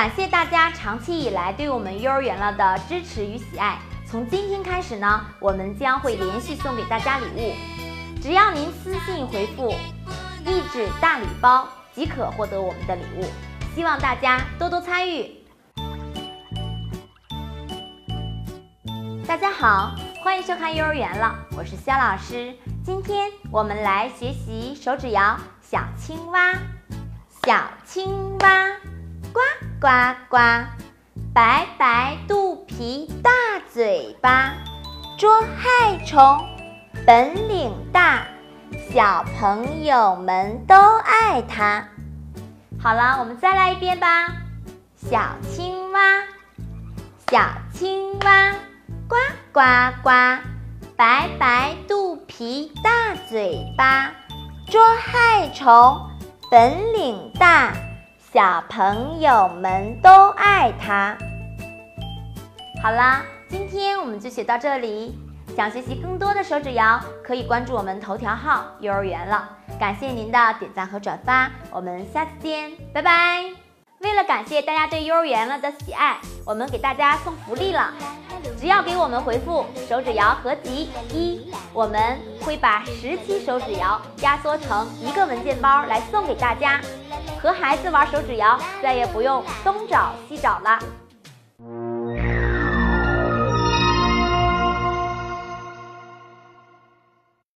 感谢大家长期以来对我们幼儿园了的支持与喜爱。从今天开始呢，我们将会连续送给大家礼物，只要您私信回复“一纸大礼包”即可获得我们的礼物。希望大家多多参与。大家好，欢迎收看幼儿园了，我是肖老师。今天我们来学习手指谣《小青蛙》。小青蛙，呱呱，白白肚皮，大嘴巴，捉害虫本领大，小朋友们都爱它。好了，我们再来一遍吧。小青蛙，小青蛙，呱呱呱，白白肚皮，大嘴巴，捉害虫。本领大，小朋友们都爱它。好啦，今天我们就学到这里。想学习更多的手指谣，可以关注我们头条号“幼儿园了”。感谢您的点赞和转发，我们下次见，拜拜。为了感谢大家对幼儿园了的喜爱，我们给大家送福利了。只要给我们回复“手指谣合集一”，我们会把十期手指谣压缩成一个文件包来送给大家。和孩子玩手指谣，再也不用东找西找了。